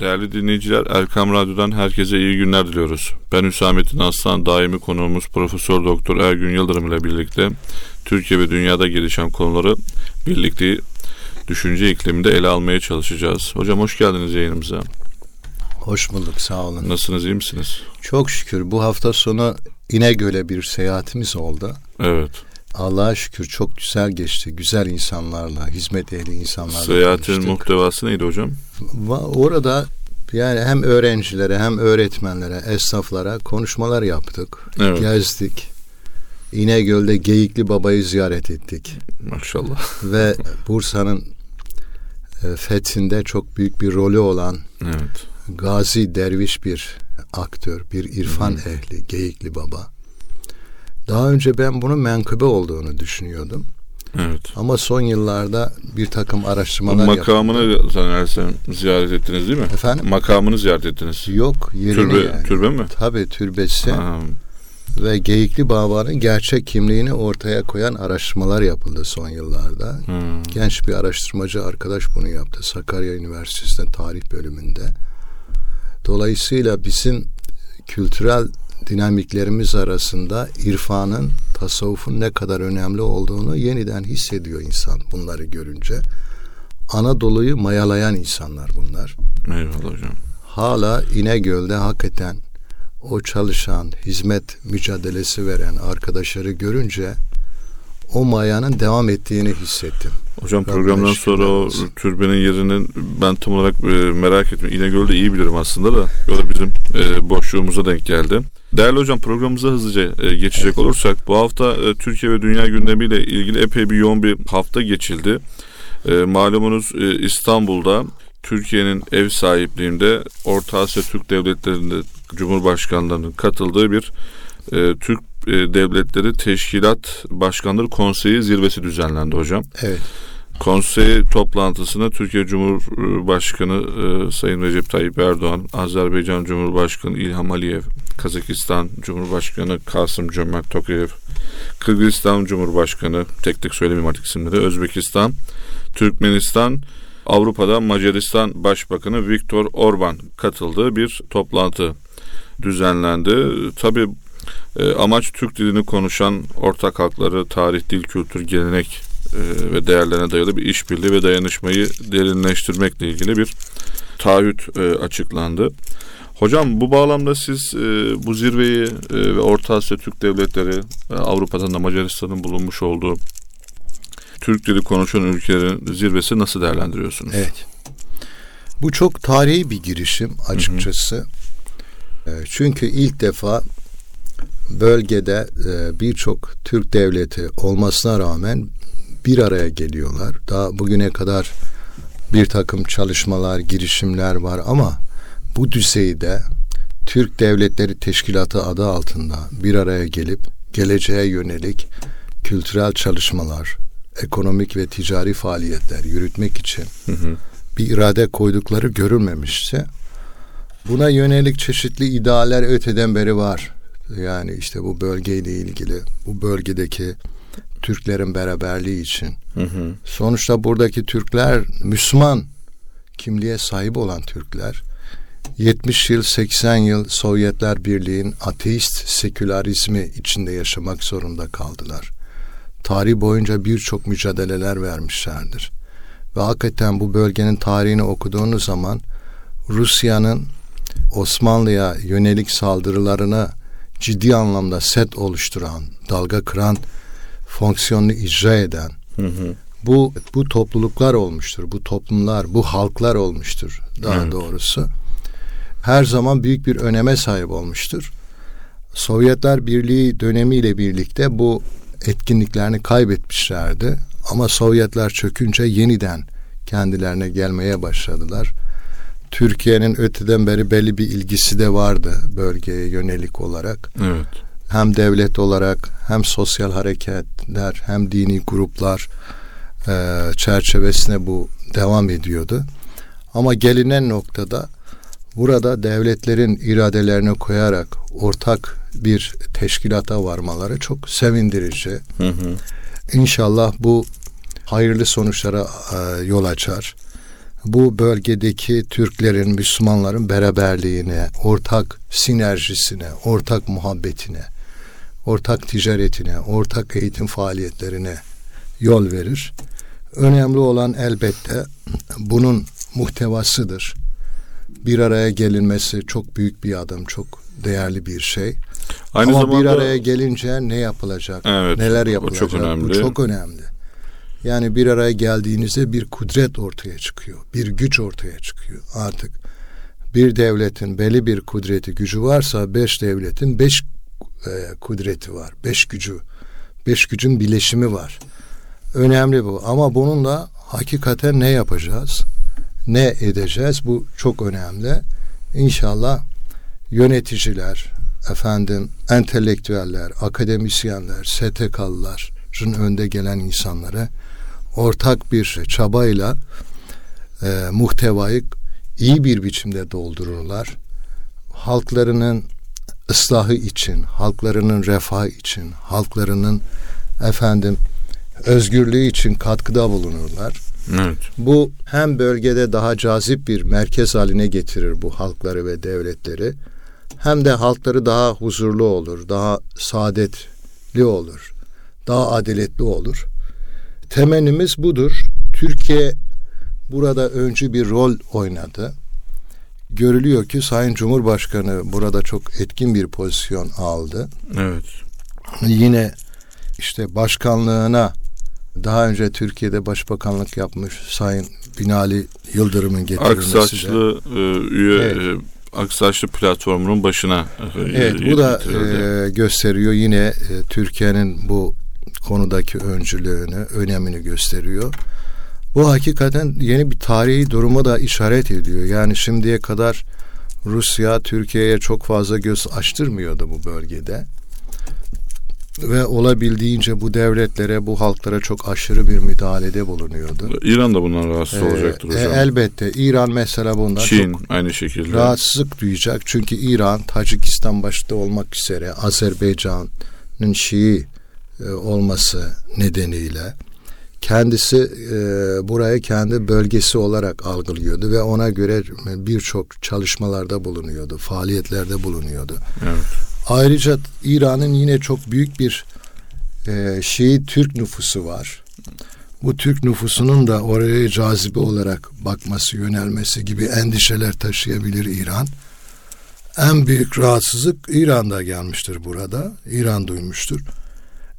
Değerli dinleyiciler Erkam Radyo'dan herkese iyi günler diliyoruz. Ben Hüsamettin Aslan, daimi konuğumuz Profesör Doktor Ergün Yıldırım ile birlikte Türkiye ve dünyada gelişen konuları birlikte düşünce ikliminde ele almaya çalışacağız. Hocam hoş geldiniz yayınımıza. Hoş bulduk sağ olun. Nasılsınız iyi misiniz? Çok şükür bu hafta sonu İnegöl'e bir seyahatimiz oldu. Evet. Allah'a şükür çok güzel geçti. Güzel insanlarla, hizmet ehli insanlarla Seyahatin tanıştık. muhtevası neydi hocam? Orada yani hem öğrencilere hem öğretmenlere, esnaflara konuşmalar yaptık. Evet. Gezdik. İnegöl'de Geyikli Baba'yı ziyaret ettik. Maşallah. Ve Bursa'nın e, fethinde çok büyük bir rolü olan Evet. gazi derviş bir aktör, bir irfan ehli, Geyikli Baba. Daha önce ben bunun menkıbe olduğunu düşünüyordum. Evet. Ama son yıllarda bir takım araştırmalar makamını zannedersem ziyaret ettiniz değil mi? Efendim? Makamını ziyaret ettiniz. Yok yerini Türbe, yani. türbe mi? Tabii türbesi Ha, ve Geyikli Baba'nın gerçek kimliğini ortaya koyan araştırmalar yapıldı son yıllarda. ha. Genç bir araştırmacı arkadaş bunu yaptı Sakarya Üniversitesi'nde tarih bölümünde. Dolayısıyla bizim kültürel dinamiklerimiz arasında irfanın, tasavvufun ne kadar önemli olduğunu yeniden hissediyor insan bunları görünce. Anadolu'yu mayalayan insanlar bunlar. Eyvallah hocam. Hala İnegöl'de hakikaten o çalışan, hizmet mücadelesi veren arkadaşları görünce o mayanın devam ettiğini hissettim. Hocam Rabbine programdan sonra o türbenin yerini ben tam olarak e, merak ettim. İnegöl'de iyi bilirim aslında da. Böyle bizim e, boşluğumuza denk geldi. Değerli hocam programımıza hızlıca e, geçecek Evet. olursak bu hafta e, Türkiye ve dünya gündemiyle ilgili epey bir yoğun bir hafta geçildi. E, malumunuz İstanbul'da Türkiye'nin ev sahipliğinde Orta Asya Türk Devletleri'nde Cumhurbaşkanlarının katıldığı bir Türk Devletleri Teşkilat Başkanları Konseyi zirvesi düzenlendi hocam. Evet. Konsey toplantısına Türkiye Cumhurbaşkanı e, Sayın Recep Tayyip Erdoğan, Azerbaycan Cumhurbaşkanı İlham Aliyev, Kazakistan Cumhurbaşkanı Kasım Cömert Tokayev, Kırgızistan Cumhurbaşkanı, tek tek söylemeyeyim artık isimleri, Özbekistan, Türkmenistan, Avrupa'da Macaristan Başbakanı Viktor Orban katıldığı bir toplantı düzenlendi. Tabii e, amaç Türk dilini konuşan ortak hakları, tarih, dil, kültür, gelenek ve değerlerine dayalı bir işbirliği ve dayanışmayı derinleştirmekle ilgili bir taahhüt e, açıklandı. Hocam bu bağlamda siz e, bu zirveyi e, ve Orta Asya Türk Devletleri, e, Avrupa'dan da Macaristan'ın bulunmuş olduğu Türk dili konuşan ülkelerin zirvesi nasıl değerlendiriyorsunuz? Evet. Bu çok tarihi bir girişim açıkçası. E, Çünkü ilk defa bölgede e, birçok Türk devleti olmasına rağmen bir araya geliyorlar. Daha bugüne kadar bir takım çalışmalar, girişimler var ama bu düzeyde Türk Devletleri Teşkilatı adı altında bir araya gelip geleceğe yönelik kültürel çalışmalar, ekonomik ve ticari faaliyetler yürütmek için Hı hı. bir irade koydukları görülmemişse buna yönelik çeşitli idealler öteden beri var. Yani işte bu bölgeyle ilgili, bu bölgedeki Türklerin beraberliği için. Hı hı. Sonuçta buradaki Türkler Müslüman kimliğe sahip olan Türkler. 70 yıl 80 yıl Sovyetler Birliği'nin ateist sekülerizmi içinde yaşamak zorunda kaldılar. Tarih boyunca birçok mücadeleler vermişlerdir. Ve hakikaten bu bölgenin tarihini okuduğunuz zaman Rusya'nın Osmanlı'ya yönelik saldırılarına ciddi anlamda set oluşturan, dalga kıran fonksiyonunu icra eden Hı hı. bu bu topluluklar olmuştur. Bu toplumlar, bu halklar olmuştur daha Evet. doğrusu. Her zaman büyük bir öneme sahip olmuştur. Sovyetler Birliği dönemiyle birlikte bu etkinliklerini kaybetmişlerdi. Ama Sovyetler çökünce yeniden kendilerine gelmeye başladılar. Türkiye'nin öteden beri belli bir ilgisi de vardı bölgeye yönelik olarak. Evet. Hem devlet olarak hem sosyal hareketler hem dini gruplar e, çerçevesine bu devam ediyordu. Ama gelinen noktada burada devletlerin iradelerini koyarak ortak bir teşkilata varmaları çok sevindirici. Hı hı. İnşallah bu hayırlı sonuçlara e, yol açar. bu bölgedeki Türklerin, Müslümanların beraberliğine, ortak sinerjisine, ortak muhabbetine, ortak ticaretine, ortak eğitim faaliyetlerine yol verir. Önemli olan elbette bunun muhtevasıdır. Bir araya gelinmesi çok büyük bir adım, çok değerli bir şey. Aynı Ama zamanda, bir araya gelince ne yapılacak, evet, neler yapılacak çok önemli. bu çok önemli. Yani bir araya geldiğinizde bir kudret ortaya çıkıyor, bir güç ortaya çıkıyor. Artık bir devletin belli bir kudreti, gücü varsa beş devletin beş e, kudreti var, beş gücü, beş gücün bileşimi var. Önemli bu. Ama bununla hakikaten ne yapacağız? Ne edeceğiz? Bu çok önemli. İnşallah yöneticiler, efendim entelektüeller, akademisyenler, STK'lıların önde gelen insanlara ortak bir çabayla e, muhtevayı iyi bir biçimde doldururlar. Halklarının ıslahı için, halklarının refahı için, halklarının efendim özgürlüğü için katkıda bulunurlar. Evet. Bu hem bölgede daha cazip bir merkez haline getirir bu halkları ve devletleri hem de halkları daha huzurlu olur, daha saadetli olur, daha adaletli olur. Temennimiz budur. Türkiye burada öncü bir rol oynadı. Görülüyor ki Sayın Cumhurbaşkanı burada çok etkin bir pozisyon aldı. Evet. Yine işte başkanlığına daha önce Türkiye'de başbakanlık yapmış Sayın Binali Yıldırım'ın getirilmesi Aksaçlı de. E, üye evet. E, Aksaçlı platformunun başına. E, evet bu da e, gösteriyor yine e, Türkiye'nin bu konudaki öncülüğünü, önemini gösteriyor. Bu hakikaten yeni bir tarihi duruma da işaret ediyor. Yani şimdiye kadar Rusya Türkiye'ye çok fazla göz açtırmıyordu bu bölgede. Ve olabildiğince bu devletlere, bu halklara çok aşırı bir müdahalede bulunuyordu. İran da bundan rahatsız ee, olacaktır hocam. E, elbette. İran mesela bundan Çin, çok aynı şekilde. rahatsızlık duyacak. Çünkü İran, Tacikistan başta olmak üzere Azerbaycan'ın Şii e, olması nedeniyle kendisi e, burayı kendi bölgesi olarak algılıyordu ve ona göre birçok çalışmalarda bulunuyordu, faaliyetlerde bulunuyordu. Evet. Ayrıca İran'ın yine çok büyük bir e, Şii Türk nüfusu var. Bu Türk nüfusunun da oraya cazibe olarak bakması, yönelmesi gibi endişeler taşıyabilir İran. En büyük rahatsızlık İran'da gelmiştir burada. İran duymuştur.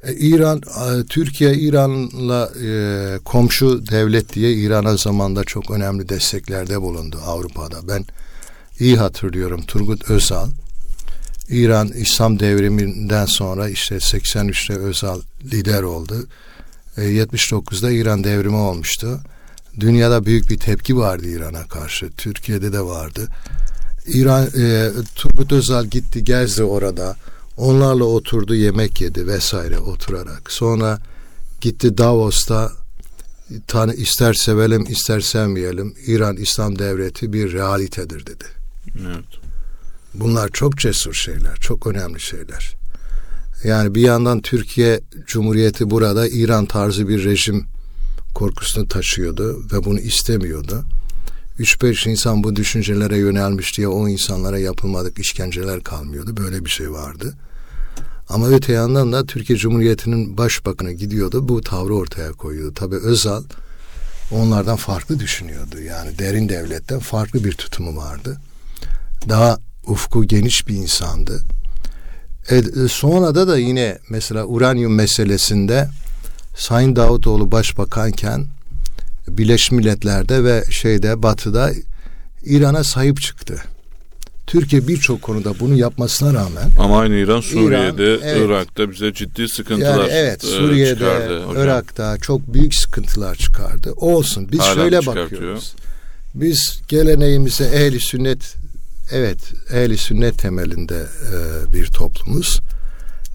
E, İran, e, Türkiye İran'la e, komşu devlet diye İran'a zamanda çok önemli desteklerde bulundu Avrupa'da. Ben iyi hatırlıyorum Turgut Özal. İran İslam devriminden sonra işte 83'te Özal lider oldu. 79'da İran devrimi olmuştu. Dünyada büyük bir tepki vardı İran'a karşı. Türkiye'de de vardı. İran e, Turgut Özal gitti gezdi orada Onlarla oturdu yemek yedi vesaire oturarak. Sonra gitti Davos'ta tanı ister sevelim ister sevmeyelim İran İslam Devleti bir realitedir dedi. Evet. Bunlar çok cesur şeyler, çok önemli şeyler. Yani bir yandan Türkiye Cumhuriyeti burada İran tarzı bir rejim korkusunu taşıyordu ve bunu istemiyordu. 3-5 insan bu düşüncelere yönelmiş diye o insanlara yapılmadık işkenceler kalmıyordu. Böyle bir şey vardı. Ama öte yandan da Türkiye Cumhuriyeti'nin başbakanı gidiyordu bu tavrı ortaya koyuyordu. Tabi Özal onlardan farklı düşünüyordu. Yani derin devletten farklı bir tutumu vardı. Daha ufku geniş bir insandı. E, sonra da da yine mesela uranyum meselesinde Sayın Davutoğlu başbakanken Birleşmiş Milletler'de ve şeyde Batı'da İran'a sahip çıktı. Türkiye birçok konuda bunu yapmasına rağmen ama aynı İran Suriye'de, İran, evet, Irak'ta bize ciddi sıkıntılar yani evet, e, Suriye'de, çıkardı hocam. Irak'ta çok büyük sıkıntılar çıkardı. Olsun. Biz Hala şöyle bakıyoruz. Biz geleneğimize ehli sünnet evet ehli sünnet temelinde e, bir toplumuz.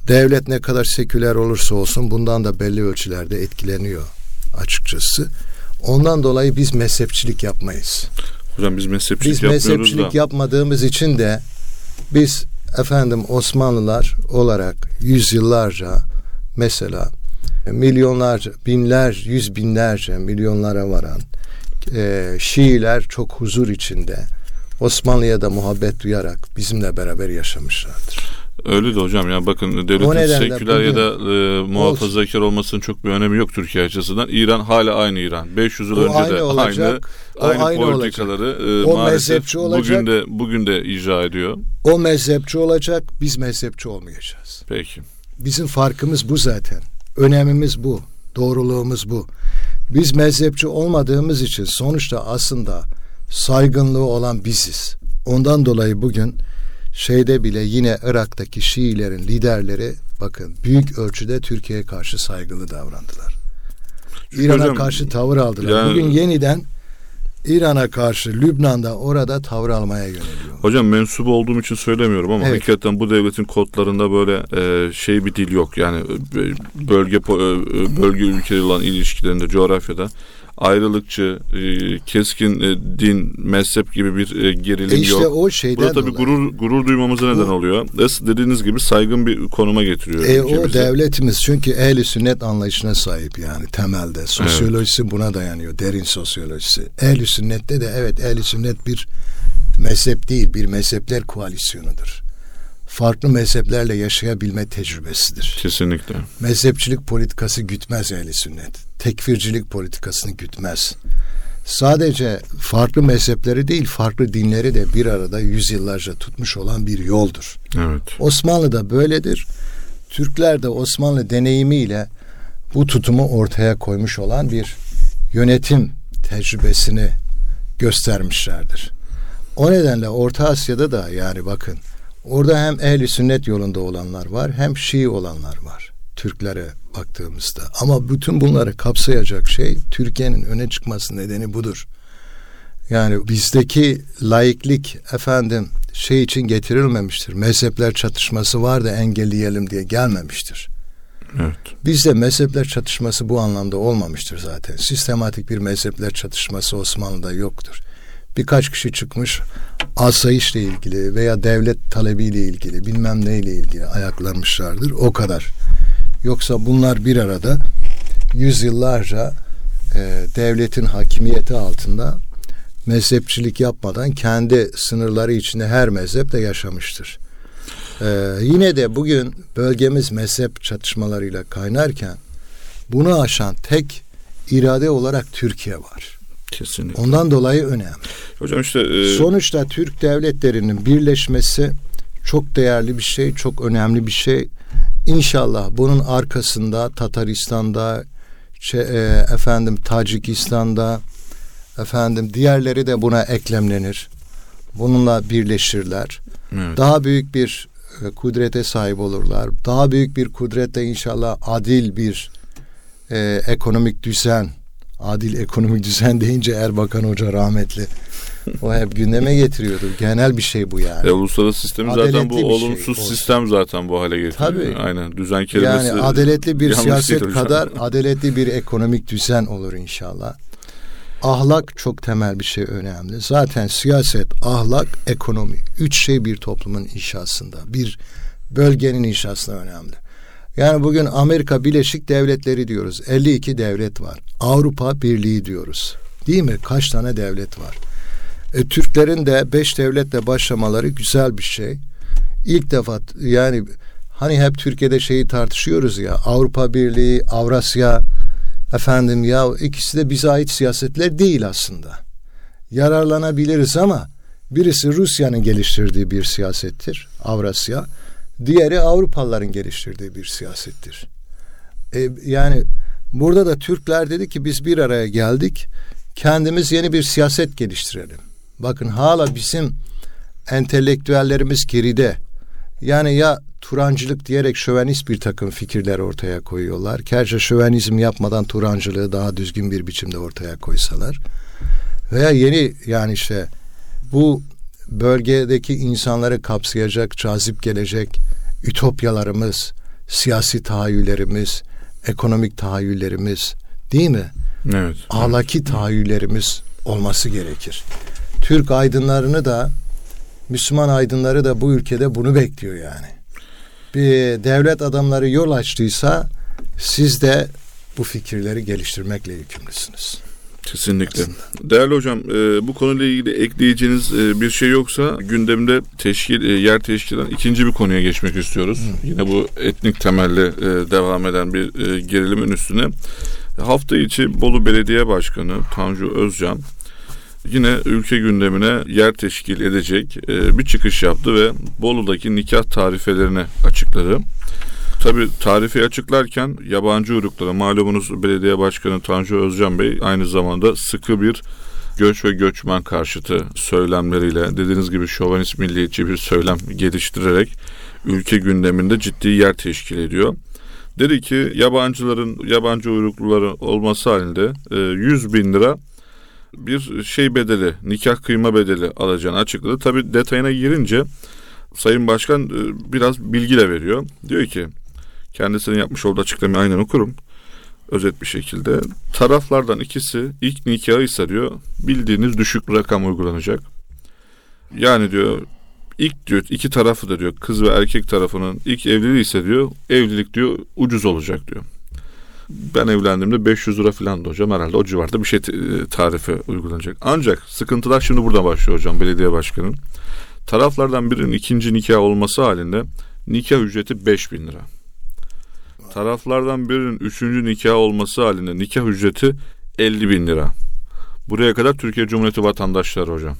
Devlet ne kadar seküler olursa olsun bundan da belli ölçülerde etkileniyor açıkçası. Ondan dolayı biz mezhepçilik yapmayız. Hocam biz mezhepçilik biz mezhepçilik da. yapmadığımız için de biz efendim Osmanlılar olarak yüzyıllarca mesela milyonlarca, binler, yüz binlerce milyonlara varan e, Şiiler çok huzur içinde Osmanlı'ya da muhabbet duyarak bizimle beraber yaşamışlardır. Öyle de hocam ya bakın devletin seküler ya da e, muhafazakar olmasının çok bir önemi yok Türkiye açısından. İran hala aynı İran. 500 yıl o önce aynı de olacak, aynı aynı, politikaları e, o maalesef olacak, bugün de bugün de icra ediyor. O mezhepçi olacak, biz mezhepçi olmayacağız. Peki. Bizim farkımız bu zaten. Önemimiz bu. Doğruluğumuz bu. Biz mezhepçi olmadığımız için sonuçta aslında saygınlığı olan biziz. Ondan dolayı bugün şeyde bile yine Irak'taki Şiilerin liderleri bakın büyük ölçüde Türkiye'ye karşı saygılı davrandılar. İran'a karşı tavır aldılar. Yani, Bugün yeniden İran'a karşı Lübnan'da orada tavır almaya yöneliyor. Hocam mensup olduğum için söylemiyorum ama evet. hakikaten bu devletin kodlarında böyle e, şey bir dil yok. Yani e, bölge e, bölge ülkeleri olan ilişkilerinde coğrafyada ayrılıkçı, e, keskin e, din, mezhep gibi bir e, gerilim e işte yok. o şeyden Bu da tabii gurur gurur duymamıza neden o, oluyor. Dediğiniz gibi saygın bir konuma getiriyor. E, o devletimiz çünkü ehli sünnet anlayışına sahip yani temelde. Sosyolojisi evet. buna dayanıyor. Derin sosyolojisi. Ehli sünnette de evet ehli sünnet bir mezhep değil, bir mezhepler koalisyonudur farklı mezheplerle yaşayabilme tecrübesidir. Kesinlikle. Mezhepçilik politikası gütmez ehli sünnet tekfircilik politikasını gütmez. Sadece farklı mezhepleri değil, farklı dinleri de bir arada yüzyıllarca tutmuş olan bir yoldur. Evet. Osmanlı da böyledir. Türkler de Osmanlı deneyimiyle bu tutumu ortaya koymuş olan bir yönetim tecrübesini göstermişlerdir. O nedenle Orta Asya'da da yani bakın orada hem ehli sünnet yolunda olanlar var hem Şii olanlar var. Türklere baktığımızda. Ama bütün bunları kapsayacak şey Türkiye'nin öne çıkması nedeni budur. Yani bizdeki laiklik efendim şey için getirilmemiştir. Mezhepler çatışması var da engelleyelim diye gelmemiştir. Evet. Bizde mezhepler çatışması bu anlamda olmamıştır zaten. Sistematik bir mezhepler çatışması Osmanlı'da yoktur. Birkaç kişi çıkmış asayişle ilgili veya devlet talebiyle ilgili bilmem neyle ilgili ayaklanmışlardır. O kadar. Yoksa bunlar bir arada yüzyıllarca e, devletin hakimiyeti altında mezhepçilik yapmadan kendi sınırları içinde her mezhep de yaşamıştır. Ee, yine de bugün bölgemiz mezhep çatışmalarıyla kaynarken bunu aşan tek irade olarak Türkiye var. Kesinlikle. Ondan dolayı önemli. Hocam işte e... sonuçta Türk devletlerinin birleşmesi çok değerli bir şey, çok önemli bir şey. İnşallah bunun arkasında Tataristan'da, şey, e, efendim Tacikistan'da, efendim diğerleri de buna eklemlenir. Bununla birleşirler. Evet. Daha büyük bir e, kudrete sahip olurlar. Daha büyük bir kudretle inşallah adil bir e, ekonomik düzen, adil ekonomik düzen deyince Erbakan Hoca rahmetli o hep gündeme getiriyordu. Genel bir şey bu yani. E, uluslararası sistemi adaletli zaten bu şey olumsuz şey sistem zaten bu hale getiriyor. Tabii. Aynen. Düzen kelimesi. Yani adaletli bir siyaset kadar adaletli bir ekonomik düzen olur inşallah. Ahlak çok temel bir şey önemli. Zaten siyaset, ahlak, ekonomi. Üç şey bir toplumun inşasında. Bir bölgenin inşasında önemli. Yani bugün Amerika Birleşik Devletleri diyoruz. 52 devlet var. Avrupa Birliği diyoruz. Değil mi? Kaç tane devlet var? E, Türklerin de beş devletle başlamaları güzel bir şey. İlk defa yani hani hep Türkiye'de şeyi tartışıyoruz ya Avrupa Birliği, Avrasya efendim ya ikisi de bize ait siyasetler değil aslında. Yararlanabiliriz ama birisi Rusya'nın geliştirdiği bir siyasettir Avrasya. Diğeri Avrupalıların geliştirdiği bir siyasettir. E, yani burada da Türkler dedi ki biz bir araya geldik. Kendimiz yeni bir siyaset geliştirelim. Bakın hala bizim entelektüellerimiz geride. Yani ya Turancılık diyerek şövenist bir takım fikirler ortaya koyuyorlar. Kerce şövenizm yapmadan Turancılığı daha düzgün bir biçimde ortaya koysalar. Veya yeni yani işte bu bölgedeki insanları kapsayacak, cazip gelecek ütopyalarımız, siyasi tahayyüllerimiz, ekonomik tahayyüllerimiz değil mi? Evet. Ahlaki evet. tahayyüllerimiz olması gerekir. Türk aydınlarını da Müslüman aydınları da bu ülkede bunu bekliyor yani. Bir devlet adamları yol açtıysa siz de bu fikirleri geliştirmekle yükümlüsünüz. Kesinlikle. Değerli hocam e, bu konuyla ilgili ekleyeceğiniz e, bir şey yoksa gündemde teşkil e, yer teşkil eden ikinci bir konuya geçmek istiyoruz. Hı. Yine bu etnik temelli e, devam eden bir e, gerilimin üstüne. Hafta içi Bolu Belediye Başkanı Tanju Özcan yine ülke gündemine yer teşkil edecek bir çıkış yaptı ve Bolu'daki nikah tarifelerini açıkladı. Tabi tarifi açıklarken yabancı uyruklara malumunuz belediye başkanı Tanju Özcan Bey aynı zamanda sıkı bir göç ve göçmen karşıtı söylemleriyle dediğiniz gibi şovanist milliyetçi bir söylem geliştirerek ülke gündeminde ciddi yer teşkil ediyor. Dedi ki yabancıların yabancı uyrukluları olması halinde 100 e, bin lira bir şey bedeli nikah kıyma bedeli alacağını açıkladı. Tabi detayına girince Sayın Başkan e, biraz bilgiyle veriyor. Diyor ki kendisinin yapmış olduğu açıklamayı aynen okurum. Özet bir şekilde. Taraflardan ikisi ilk nikahı ise bildiğiniz düşük rakam uygulanacak. Yani diyor ilk diyor iki tarafı da diyor kız ve erkek tarafının ilk evliliği ise diyor evlilik diyor ucuz olacak diyor. Ben evlendiğimde 500 lira falan da hocam herhalde o civarda bir şey tarife uygulanacak. Ancak sıkıntılar şimdi burada başlıyor hocam belediye başkanının. Taraflardan birinin ikinci nikah olması halinde nikah ücreti 5000 lira. Taraflardan birinin üçüncü nikah olması halinde nikah ücreti 50 bin lira. Buraya kadar Türkiye Cumhuriyeti vatandaşları hocam.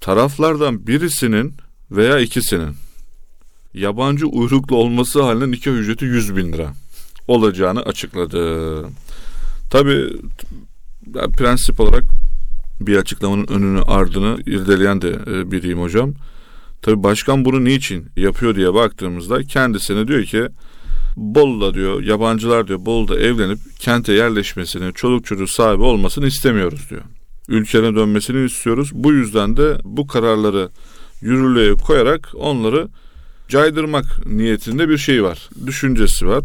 Taraflardan birisinin veya ikisinin yabancı uyruklu olması halinde nikah ücreti 100 bin lira olacağını açıkladı. Tabi prensip olarak bir açıklamanın önünü ardını irdeleyen de e, biriyim hocam. Tabi başkan bunu niçin yapıyor diye baktığımızda kendisine diyor ki Bolu'da diyor yabancılar diyor Bolu'da evlenip kente yerleşmesini, çoluk çocuğu sahibi olmasını istemiyoruz diyor. Ülkene dönmesini istiyoruz. Bu yüzden de bu kararları yürürlüğe koyarak onları caydırmak niyetinde bir şey var. Düşüncesi var.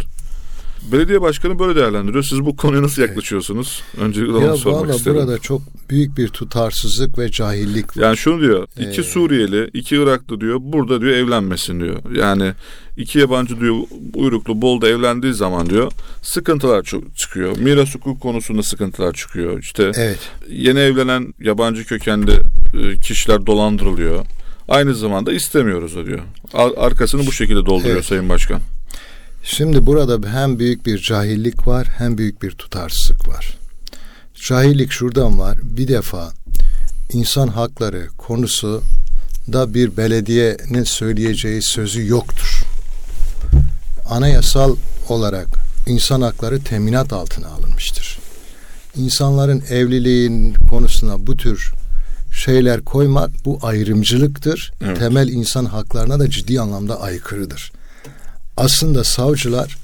Belediye başkanı böyle değerlendiriyor. Siz bu konuya nasıl yaklaşıyorsunuz? Öncelikle onu sormak istedim. Burada çok büyük bir tutarsızlık ve cahillik var. Yani şunu diyor. iki ee, Suriyeli, iki Iraklı diyor. Burada diyor evlenmesin diyor. Yani iki yabancı diyor uyruklu Bol'da evlendiği zaman diyor sıkıntılar çok çıkıyor. Miras hukuk konusunda sıkıntılar çıkıyor. İşte evet. yeni evlenen yabancı kökenli e, kişiler dolandırılıyor. Aynı zamanda istemiyoruz diyor. Arkasını bu şekilde dolduruyor evet. Sayın Başkan. Şimdi burada hem büyük bir cahillik var hem büyük bir tutarsızlık var. Cahillik şuradan var. Bir defa insan hakları konusu da bir belediyenin söyleyeceği sözü yoktur. Anayasal olarak insan hakları teminat altına alınmıştır. İnsanların evliliğin konusuna bu tür şeyler koymak bu ayrımcılıktır. Evet. Temel insan haklarına da ciddi anlamda aykırıdır aslında savcılar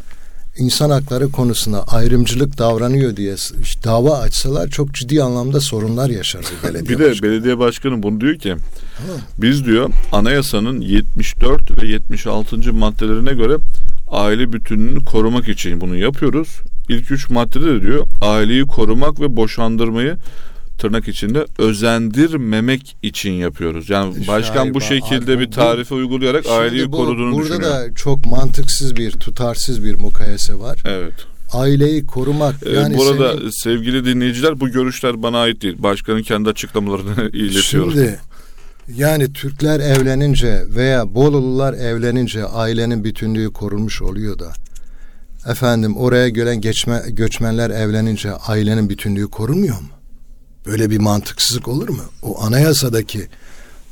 insan hakları konusunda ayrımcılık davranıyor diye dava açsalar çok ciddi anlamda sorunlar yaşar bu belediye Bir de başkanı. belediye başkanı bunu diyor ki ha. biz diyor anayasanın 74 ve 76. maddelerine göre aile bütününü korumak için bunu yapıyoruz. İlk üç maddede de diyor aileyi korumak ve boşandırmayı tırnak içinde özendirmemek için yapıyoruz. Yani başkan bu şekilde bir tarife uygulayarak aileyi bu, koruduğunu burada düşünüyor. Burada da çok mantıksız bir, tutarsız bir mukayese var. Evet. Aileyi korumak. Ee, yani bu arada senin... sevgili dinleyiciler bu görüşler bana ait değil. Başkanın kendi açıklamalarını iletiyorum. Şimdi yani Türkler evlenince veya Bolulular evlenince ailenin bütünlüğü korunmuş oluyor da efendim oraya gelen geçme, göçmenler evlenince ailenin bütünlüğü korunmuyor mu? Böyle bir mantıksızlık olur mu? O anayasadaki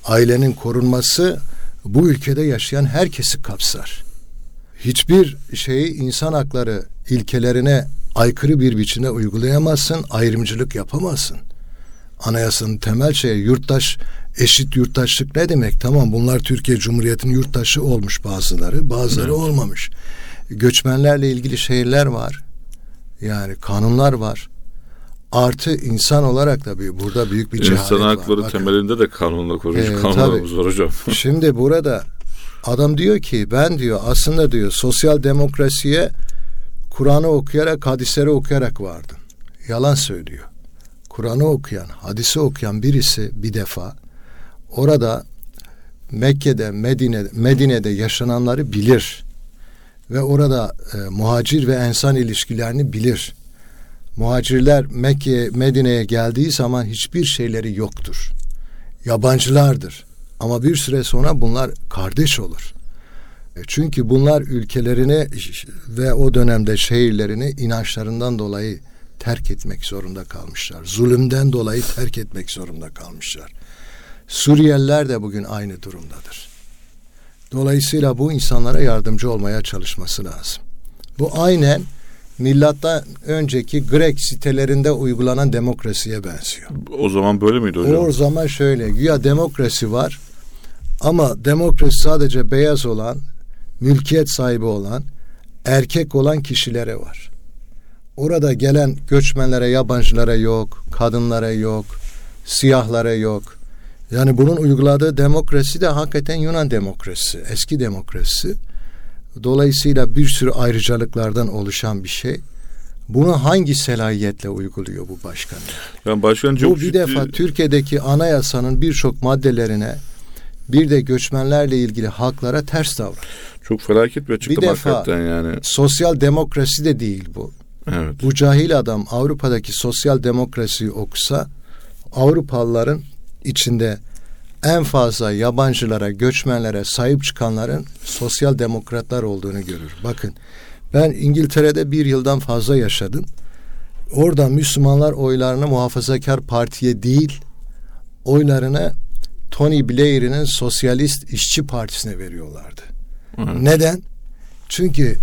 ailenin korunması bu ülkede yaşayan herkesi kapsar. Hiçbir şeyi insan hakları ilkelerine aykırı bir biçimde uygulayamazsın, ayrımcılık yapamazsın. Anayasanın temel şeyi yurttaş, eşit yurttaşlık ne demek? Tamam bunlar Türkiye Cumhuriyeti'nin yurttaşı olmuş bazıları, bazıları evet. olmamış. Göçmenlerle ilgili şeyler var. Yani kanunlar var. Artı insan olarak da bir, burada büyük bir cehalet İnsan hakları var. temelinde de kanunla korunmuş ee, kanunlarımız var hocam. Şimdi burada adam diyor ki ben diyor aslında diyor sosyal demokrasiye Kur'an'ı okuyarak hadisleri okuyarak vardım. Yalan söylüyor. Kur'an'ı okuyan, hadisi okuyan birisi bir defa orada Mekke'de, Medine, Medine'de yaşananları bilir ve orada e, muhacir ve ensan ilişkilerini bilir muhacirler Mekke, Medine'ye geldiği zaman hiçbir şeyleri yoktur. Yabancılardır. Ama bir süre sonra bunlar kardeş olur. E, çünkü bunlar ülkelerini ve o dönemde şehirlerini inançlarından dolayı terk etmek zorunda kalmışlar. Zulümden dolayı terk etmek zorunda kalmışlar. Suriyeliler de bugün aynı durumdadır. Dolayısıyla bu insanlara yardımcı olmaya çalışması lazım. Bu aynen milattan önceki Grek sitelerinde uygulanan demokrasiye benziyor. O zaman böyle miydi hocam? O zaman şöyle güya demokrasi var ama demokrasi sadece beyaz olan, mülkiyet sahibi olan, erkek olan kişilere var. Orada gelen göçmenlere, yabancılara yok, kadınlara yok, siyahlara yok. Yani bunun uyguladığı demokrasi de hakikaten Yunan demokrasisi, eski demokrasi. Dolayısıyla bir sürü ayrıcalıklardan oluşan bir şey. Bunu hangi selahiyetle uyguluyor bu başkan? Yani başkan bu bir ciddi... defa Türkiye'deki anayasanın birçok maddelerine bir de göçmenlerle ilgili haklara ters davran. Çok felaket bir açıklama bir defa, yani. Sosyal demokrasi de değil bu. Evet. Bu cahil adam Avrupa'daki sosyal demokrasiyi okusa Avrupalıların içinde en fazla yabancılara, göçmenlere sahip çıkanların sosyal demokratlar olduğunu görür. Bakın ben İngiltere'de bir yıldan fazla yaşadım. Orada Müslümanlar oylarını muhafazakar partiye değil, oylarını Tony Blair'in Sosyalist İşçi Partisi'ne veriyorlardı. Evet. Neden? Çünkü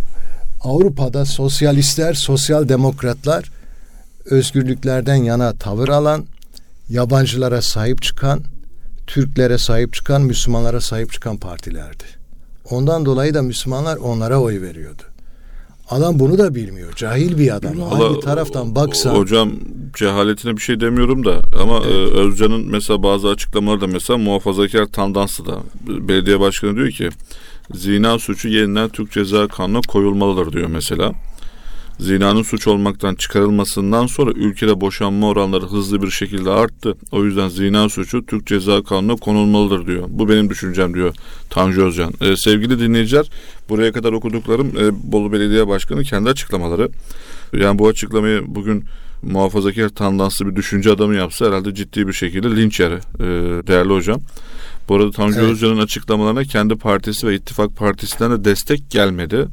Avrupa'da sosyalistler, sosyal demokratlar özgürlüklerden yana tavır alan, yabancılara sahip çıkan, Türklere sahip çıkan, Müslümanlara sahip çıkan partilerdi. Ondan dolayı da Müslümanlar onlara oy veriyordu. Adam bunu da bilmiyor. Cahil bir adam. Allah, Hangi taraftan baksa. Hocam cehaletine bir şey demiyorum da ama evet. E, Özcan'ın mesela bazı açıklamaları da mesela muhafazakar tandanslı da belediye başkanı diyor ki zina suçu yeniden Türk Ceza Kanunu'na koyulmalıdır diyor mesela zinanın suç olmaktan çıkarılmasından sonra ülkede boşanma oranları hızlı bir şekilde arttı. O yüzden zina suçu Türk Ceza Kanunu'na konulmalıdır diyor. Bu benim düşüncem diyor Tanju Özcan. Ee, sevgili dinleyiciler buraya kadar okuduklarım e, Bolu Belediye Başkanı kendi açıklamaları. Yani bu açıklamayı bugün muhafazakar tandanslı bir düşünce adamı yapsa herhalde ciddi bir şekilde linç yeri e, değerli hocam. Bu arada Tanju evet. Özcan'ın açıklamalarına kendi partisi ve ittifak partisinden de destek gelmedi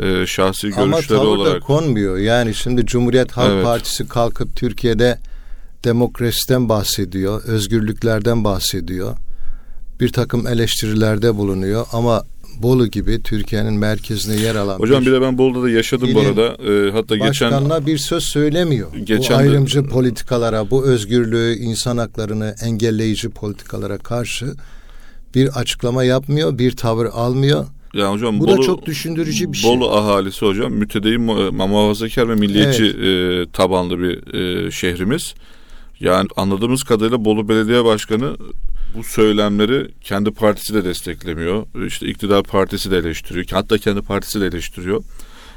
e, şahsi görüşleri Ama olarak. Ama konmuyor. Yani şimdi Cumhuriyet Halk evet. Partisi kalkıp Türkiye'de demokrasiden bahsediyor, özgürlüklerden bahsediyor. Bir takım eleştirilerde bulunuyor ama Bolu gibi Türkiye'nin merkezine yer alan Hocam bir, bir de ben Bolu'da da yaşadım bu arada. Ee, hatta geçen bir söz söylemiyor. Geçen bu ayrımcı de, politikalara, bu özgürlüğü, insan haklarını engelleyici politikalara karşı bir açıklama yapmıyor, bir tavır almıyor. Yani hocam Bu Bolu, da çok düşündürücü bir şey. Bolu ahalisi hocam mütedeyyin muhafazakar ve milliyetçi evet. e, tabanlı bir e, şehrimiz. Yani anladığımız kadarıyla Bolu Belediye Başkanı bu söylemleri kendi partisi de desteklemiyor. İşte iktidar partisi de eleştiriyor. Hatta kendi partisi de eleştiriyor.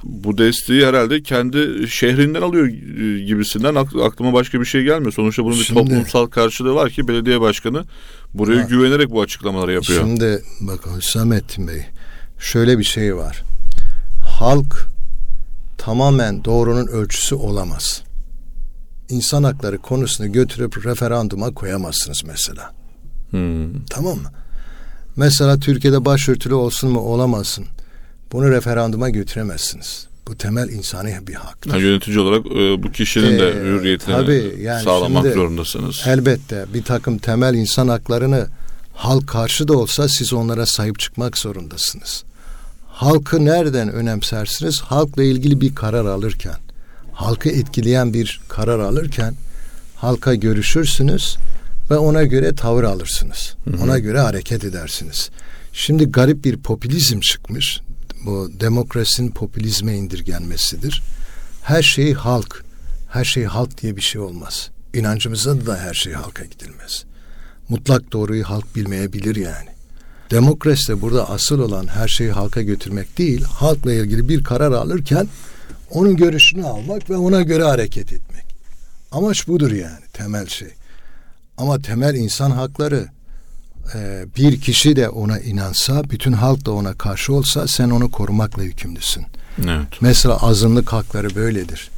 Bu desteği herhalde kendi şehrinden alıyor e, gibisinden aklıma başka bir şey gelmiyor. Sonuçta bunun şimdi, bir toplumsal karşılığı var ki belediye başkanı buraya ha, güvenerek bu açıklamaları yapıyor. Şimdi bakın Hüsamettin Bey şöyle bir şey var. Halk tamamen doğrunun ölçüsü olamaz. İnsan hakları konusunu götürüp referanduma koyamazsınız mesela. Hmm. Tamam mı? Mesela Türkiye'de başörtülü olsun mu olamasın. Bunu referanduma götüremezsiniz. Bu temel insani bir hak. Yani yönetici olarak e, bu kişinin ee, de hürriyetini tabii, yani sağlamak şimdi, zorundasınız. Elbette bir takım temel insan haklarını halk karşı da olsa siz onlara sahip çıkmak zorundasınız halkı nereden önemsersiniz? Halkla ilgili bir karar alırken, halkı etkileyen bir karar alırken halka görüşürsünüz ve ona göre tavır alırsınız. Hı hı. Ona göre hareket edersiniz. Şimdi garip bir popülizm çıkmış. Bu demokrasinin popülizme indirgenmesidir. Her şey halk, her şey halk diye bir şey olmaz. İnancımızda da her şey halka gidilmez. Mutlak doğruyu halk bilmeyebilir yani. Demokrasi burada asıl olan her şeyi halka götürmek değil, halkla ilgili bir karar alırken onun görüşünü almak ve ona göre hareket etmek. Amaç budur yani temel şey. Ama temel insan hakları e, bir kişi de ona inansa, bütün halk da ona karşı olsa sen onu korumakla yükümlüsün. Evet. Mesela azınlık hakları böyledir.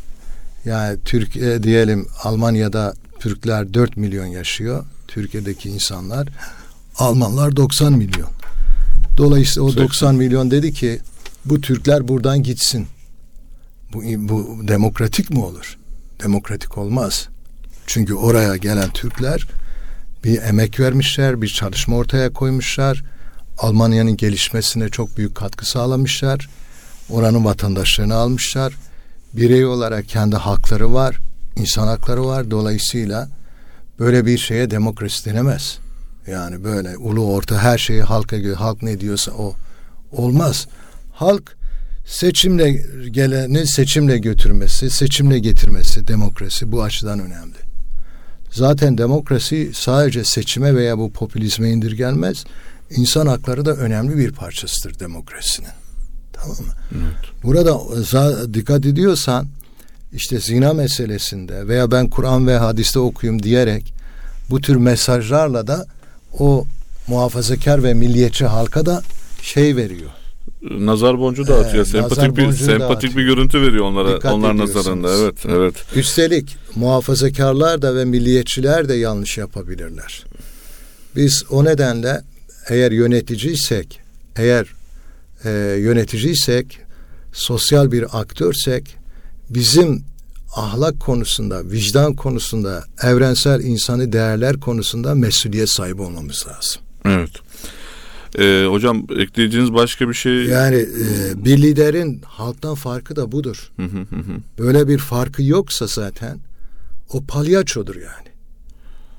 Yani Türkiye diyelim Almanya'da Türkler 4 milyon yaşıyor. Türkiye'deki insanlar Almanlar 90 milyon. Dolayısıyla o 90 milyon dedi ki bu Türkler buradan gitsin. Bu, bu demokratik mi olur? Demokratik olmaz. Çünkü oraya gelen Türkler bir emek vermişler, bir çalışma ortaya koymuşlar. Almanya'nın gelişmesine çok büyük katkı sağlamışlar. Oranın vatandaşlarını almışlar. Birey olarak kendi hakları var, insan hakları var. Dolayısıyla böyle bir şeye demokrasi denemez. Yani böyle ulu orta her şeyi halka göre halk ne diyorsa o olmaz. Halk seçimle geleni seçimle götürmesi, seçimle getirmesi demokrasi bu açıdan önemli. Zaten demokrasi sadece seçime veya bu popülizme indirgenmez. İnsan hakları da önemli bir parçasıdır demokrasinin. Tamam mı? Evet. Burada dikkat ediyorsan işte zina meselesinde veya ben Kur'an ve hadiste okuyayım diyerek bu tür mesajlarla da o muhafazakar ve milliyetçi halka da şey veriyor. Nazar boncuğu da atıyor. Ee, sempatik bir sempatik bir görüntü veriyor onlara Dikkat onlar nazarında. Evet, evet. Üstelik muhafazakarlar da ve milliyetçiler de yanlış yapabilirler. Biz o nedenle eğer yöneticiysek, eğer e, yöneticiysek, sosyal bir aktörsek bizim ahlak konusunda, vicdan konusunda, evrensel insani değerler konusunda mesuliyet sahibi olmamız lazım. Evet. Ee, hocam ekleyeceğiniz başka bir şey? Yani e, bir liderin halktan farkı da budur. Böyle bir farkı yoksa zaten o palyaçodur yani.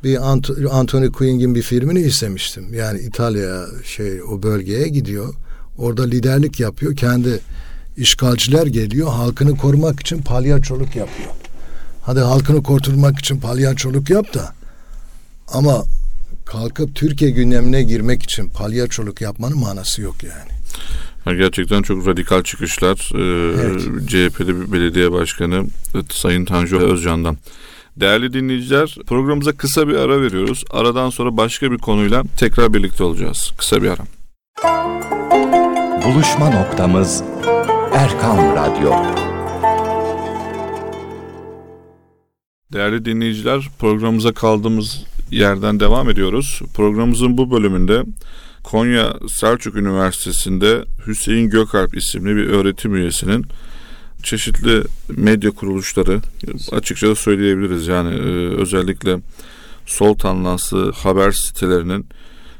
Bir Ant Anthony Quinn'in bir filmini izlemiştim. Yani İtalya şey o bölgeye gidiyor. Orada liderlik yapıyor. Kendi işgalciler geliyor. Halkını korumak için palyaçoluk yapıyor. Hadi halkını kurtulmak için palyaçoluk yap da ama kalkıp Türkiye gündemine girmek için palyaçoluk yapmanın manası yok yani. Gerçekten çok radikal çıkışlar. Ee, evet. CHP'li belediye başkanı Sayın Tanju Özcan'dan. Değerli dinleyiciler programımıza kısa bir ara veriyoruz. Aradan sonra başka bir konuyla tekrar birlikte olacağız. Kısa bir ara. Buluşma noktamız Erkam Radyo. Değerli dinleyiciler programımıza kaldığımız yerden devam ediyoruz. Programımızın bu bölümünde Konya Selçuk Üniversitesi'nde Hüseyin Gökalp isimli bir öğretim üyesinin çeşitli medya kuruluşları açıkça da söyleyebiliriz. Yani e, özellikle sol tanlanslı haber sitelerinin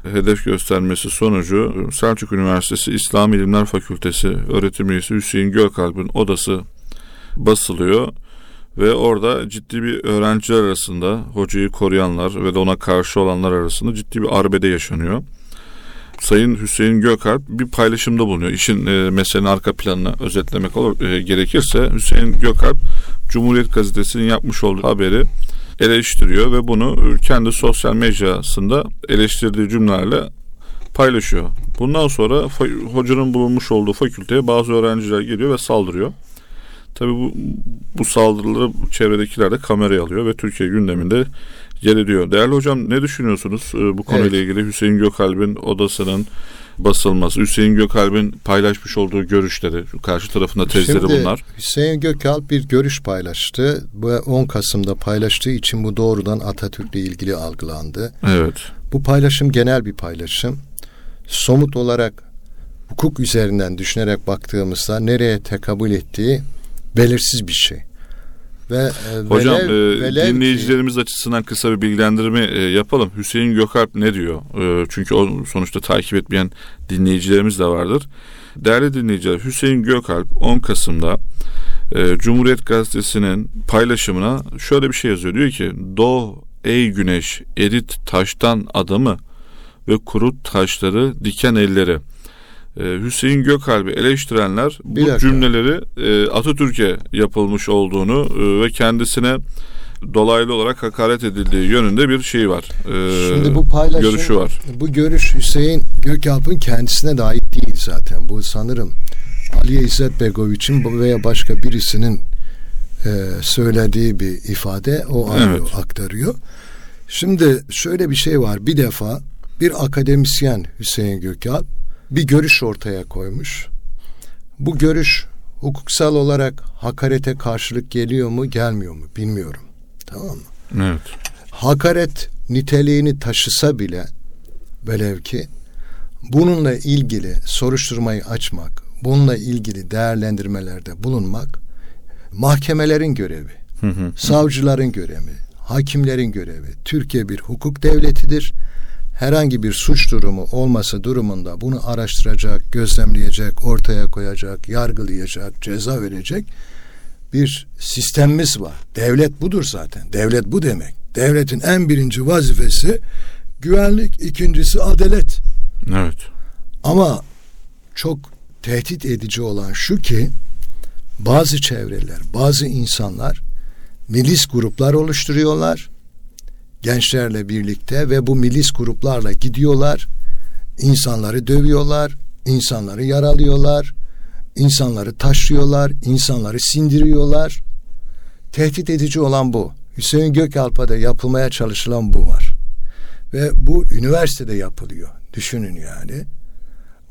hedef göstermesi sonucu Selçuk Üniversitesi İslam İlimler Fakültesi öğretim üyesi Hüseyin Gökalp'in odası basılıyor ve orada ciddi bir öğrenciler arasında hocayı koruyanlar ve de ona karşı olanlar arasında ciddi bir arbede yaşanıyor. Sayın Hüseyin Gökalp bir paylaşımda bulunuyor. İşin e, meselenin arka planını özetlemek olur, e, gerekirse Hüseyin Gökalp Cumhuriyet Gazetesi'nin yapmış olduğu haberi eleştiriyor ve bunu kendi sosyal mecrasında eleştirdiği cümlelerle paylaşıyor. Bundan sonra hocanın bulunmuş olduğu fakülteye bazı öğrenciler geliyor ve saldırıyor. Tabii bu, bu saldırıları çevredekiler de kameraya alıyor ve Türkiye gündeminde yer ediyor. Değerli hocam ne düşünüyorsunuz e, bu konuyla evet. ilgili Hüseyin Gökalp'in odasının basılması, Hüseyin Gökalp'in paylaşmış olduğu görüşleri, karşı tarafında tezleri Şimdi, bunlar. Hüseyin Gökalp bir görüş paylaştı. Bu 10 Kasım'da paylaştığı için bu doğrudan Atatürk'le ilgili algılandı. Evet. Bu paylaşım genel bir paylaşım. Somut olarak hukuk üzerinden düşünerek baktığımızda nereye tekabül ettiği belirsiz bir şey. Ve e, Hocam velev, e, velev dinleyicilerimiz ki, açısından kısa bir bilgilendirme e, yapalım. Hüseyin Gökalp ne diyor? E, çünkü o sonuçta takip etmeyen dinleyicilerimiz de vardır. Değerli dinleyiciler Hüseyin Gökalp 10 Kasım'da e, Cumhuriyet Gazetesi'nin paylaşımına şöyle bir şey yazıyor. Diyor ki Doğ ey güneş erit taştan adamı ve kurut taşları diken elleri. Ee, Hüseyin Gökalp'i eleştirenler bir bu dakika. cümleleri e, Atatürk'e yapılmış olduğunu e, ve kendisine dolaylı olarak hakaret edildiği yönünde bir şey var. E, Şimdi bu paylaşım, görüşü var. Bu görüş Hüseyin Gökalp'in kendisine de ait değil zaten. Bu sanırım Ali İzzet Begoviç'in veya başka birisinin söylediği bir ifade o evet. aktarıyor. Şimdi şöyle bir şey var. Bir defa bir akademisyen Hüseyin Gökalp bir görüş ortaya koymuş. Bu görüş hukuksal olarak hakarete karşılık geliyor mu gelmiyor mu bilmiyorum. Tamam mı? Evet. Hakaret niteliğini taşısa bile velev ki bununla ilgili soruşturmayı açmak, bununla ilgili değerlendirmelerde bulunmak mahkemelerin görevi, Hı hı. savcıların görevi, hakimlerin görevi. Türkiye bir hukuk devletidir. Herhangi bir suç durumu olması durumunda bunu araştıracak, gözlemleyecek, ortaya koyacak, yargılayacak, ceza verecek bir sistemimiz var. Devlet budur zaten. Devlet bu demek. Devletin en birinci vazifesi güvenlik, ikincisi adalet. Evet. Ama çok tehdit edici olan şu ki bazı çevreler, bazı insanlar milis gruplar oluşturuyorlar gençlerle birlikte ve bu milis gruplarla gidiyorlar. insanları dövüyorlar, insanları yaralıyorlar, insanları taşlıyorlar, insanları sindiriyorlar. Tehdit edici olan bu. Hüseyin Gökalp'ta yapılmaya çalışılan bu var. Ve bu üniversitede yapılıyor. Düşünün yani.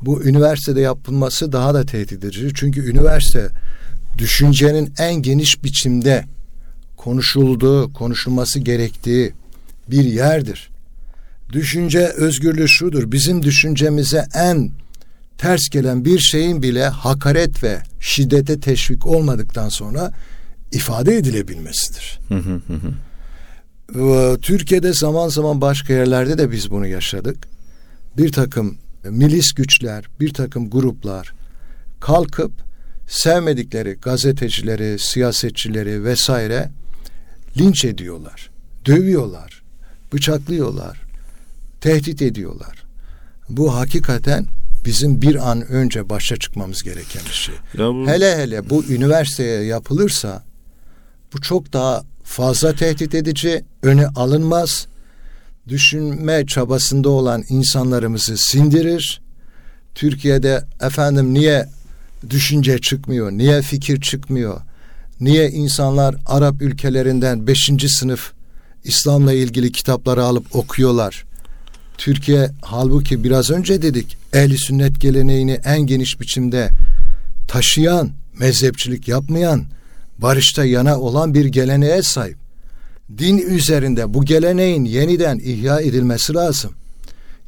Bu üniversitede yapılması daha da tehdit edici. Çünkü üniversite düşüncenin en geniş biçimde konuşulduğu, konuşulması gerektiği bir yerdir. Düşünce özgürlüğü şudur. Bizim düşüncemize en ters gelen bir şeyin bile hakaret ve şiddete teşvik olmadıktan sonra ifade edilebilmesidir. Hı hı hı hı. Ee, Türkiye'de zaman zaman başka yerlerde de biz bunu yaşadık. Bir takım milis güçler, bir takım gruplar kalkıp sevmedikleri gazetecileri, siyasetçileri vesaire linç ediyorlar, dövüyorlar, bıçaklıyorlar, tehdit ediyorlar. Bu hakikaten bizim bir an önce başa çıkmamız gereken bir şey. Bu Hele hele bu üniversiteye yapılırsa bu çok daha fazla tehdit edici, öne alınmaz. Düşünme çabasında olan insanlarımızı sindirir. Türkiye'de efendim niye düşünce çıkmıyor, niye fikir çıkmıyor, niye insanlar Arap ülkelerinden 5. sınıf İslam'la ilgili kitapları alıp okuyorlar. Türkiye halbuki biraz önce dedik ehli sünnet geleneğini en geniş biçimde taşıyan, mezhepçilik yapmayan, barışta yana olan bir geleneğe sahip. Din üzerinde bu geleneğin yeniden ihya edilmesi lazım.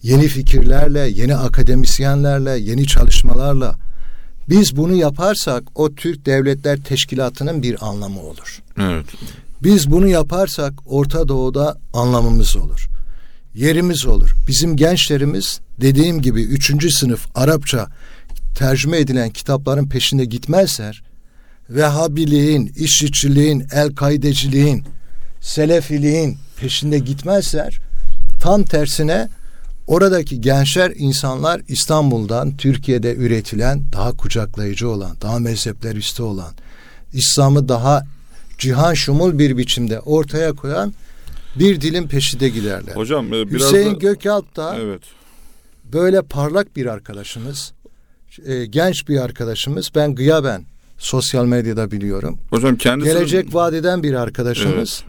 Yeni fikirlerle, yeni akademisyenlerle, yeni çalışmalarla biz bunu yaparsak o Türk Devletler Teşkilatı'nın bir anlamı olur. evet. Biz bunu yaparsak Orta Doğu'da anlamımız olur. Yerimiz olur. Bizim gençlerimiz dediğim gibi üçüncü sınıf Arapça tercüme edilen kitapların peşinde gitmezler. Vehhabiliğin, işçiliğin, el-kaideciliğin, selefiliğin peşinde gitmezler. Tam tersine oradaki gençler insanlar İstanbul'dan Türkiye'de üretilen daha kucaklayıcı olan, daha mezhepler üstü olan, İslam'ı daha cihan şumul bir biçimde ortaya koyan bir dilin peşinde giderler. Hocam e, biraz Hüseyin da... Gökalp da Evet. böyle parlak bir arkadaşımız, e, genç bir arkadaşımız. Ben gıyaben sosyal medyada biliyorum. Hocam kendisi... Gelecek vadeden bir arkadaşımız.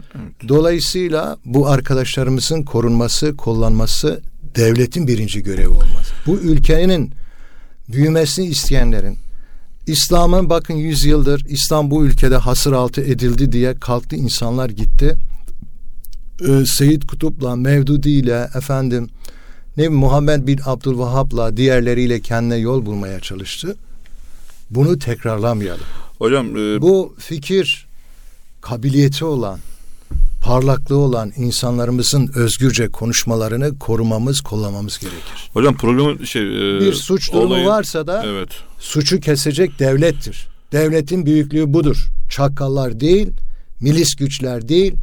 Dolayısıyla bu arkadaşlarımızın korunması, kullanması devletin birinci görevi olmaz. Bu ülkenin büyümesini isteyenlerin İslam'ın bakın yüzyıldır İslam bu ülkede hasır altı edildi diye kalktı insanlar gitti. Ee, Seyyid Kutup'la, Mevdudi ile efendim ne Muhammed bin Abdülvahhab'la diğerleriyle kendine yol bulmaya çalıştı. Bunu tekrarlamayalım. Hocam e, Bu fikir kabiliyeti olan, parlaklığı olan insanlarımızın özgürce konuşmalarını korumamız, kollamamız gerekir. hocam programın şey e, Bir suç durumu olayın- varsa da Evet. suçu kesecek devlettir. Devletin büyüklüğü budur. Çakallar değil, milis güçler değil,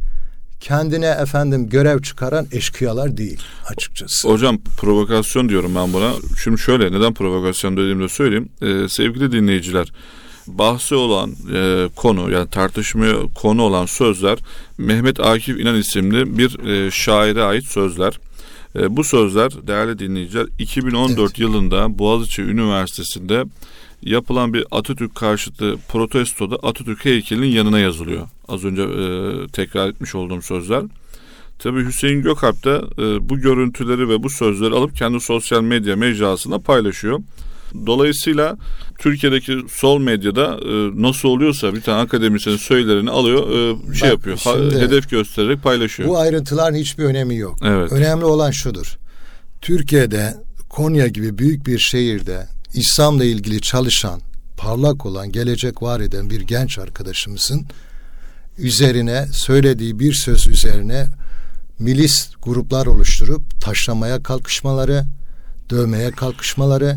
kendine efendim görev çıkaran eşkıyalar değil açıkçası. Hocam provokasyon diyorum ben buna. Şimdi şöyle neden provokasyon dediğimde söyleyeyim. Ee, sevgili dinleyiciler bahsi olan e, konu yani tartışmaya konu olan sözler Mehmet Akif İnan isimli bir e, şaire ait sözler. E, bu sözler değerli dinleyiciler 2014 Evet. yılında Boğaziçi Üniversitesi'nde yapılan bir Atatürk karşıtı protestoda Atatürk heykelinin yanına yazılıyor. Az önce e, tekrar etmiş olduğum sözler. Tabii Hüseyin Gökalp de e, bu görüntüleri ve bu sözleri alıp kendi sosyal medya mecrasında paylaşıyor. Dolayısıyla Türkiye'deki sol medyada e, nasıl oluyorsa bir tane akademisyenin söylerini alıyor, e, şey Bak, yapıyor, şimdi- hedef göstererek paylaşıyor. Bu ayrıntıların hiçbir önemi yok. Evet. Önemli olan şudur. Türkiye'de Konya gibi büyük bir şehirde İslam'la ilgili çalışan, parlak olan, gelecek var eden bir genç arkadaşımızın üzerine söylediği bir söz üzerine milis gruplar oluşturup taşlamaya kalkışmaları, dövmeye kalkışmaları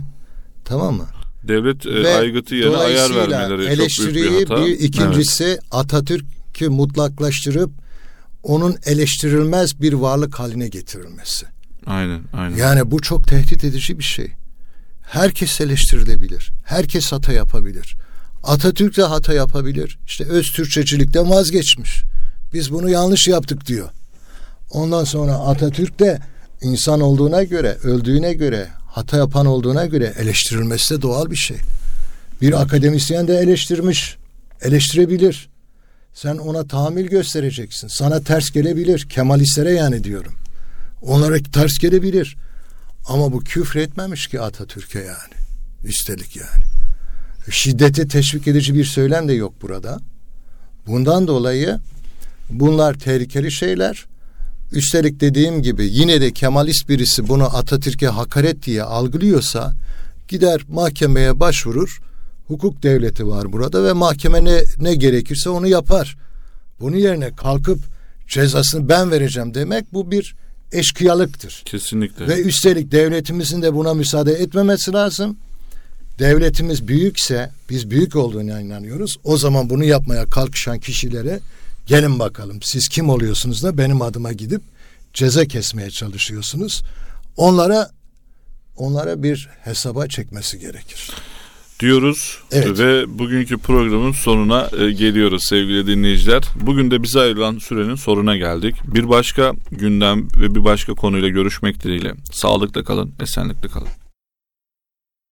tamam mı? Devlet e, Ve aygıtı yerine ayar vermeleri çok büyük eleştiriyi bir hata. bir ikincisi Atatürk'ü mutlaklaştırıp onun eleştirilmez bir varlık haline getirilmesi. Evet. Aynen, aynen. Yani bu çok tehdit edici bir şey. Herkes eleştirilebilir. Herkes hata yapabilir. Atatürk de hata yapabilir. İşte öz Türkçecilikten vazgeçmiş. Biz bunu yanlış yaptık diyor. Ondan sonra Atatürk de insan olduğuna göre, öldüğüne göre, hata yapan olduğuna göre eleştirilmesi de doğal bir şey. Bir akademisyen de eleştirmiş, eleştirebilir. Sen ona tahammül göstereceksin. Sana ters gelebilir. Kemalistlere yani diyorum. Onlara ters gelebilir. Ama bu küfür etmemiş ki Atatürk'e yani. Üstelik yani. Şiddeti teşvik edici bir söylem de yok burada. Bundan dolayı bunlar tehlikeli şeyler. Üstelik dediğim gibi yine de Kemalist birisi bunu Atatürk'e hakaret diye algılıyorsa gider mahkemeye başvurur. Hukuk devleti var burada ve mahkeme ne, ne gerekirse onu yapar. Bunun yerine kalkıp cezasını ben vereceğim demek bu bir eşkıyalıktır. Kesinlikle. Ve üstelik devletimizin de buna müsaade etmemesi lazım. Devletimiz büyükse, biz büyük olduğuna inanıyoruz. O zaman bunu yapmaya kalkışan kişilere gelin bakalım siz kim oluyorsunuz da benim adıma gidip ceza kesmeye çalışıyorsunuz. Onlara onlara bir hesaba çekmesi gerekir. diyoruz Evet. ve bugünkü programın sonuna e, geliyoruz sevgili dinleyiciler. Bugün de bize ayrılan sürenin sonuna geldik. Bir başka gündem ve bir başka konuyla görüşmek dileğiyle. Sağlıkla kalın, esenlikle kalın.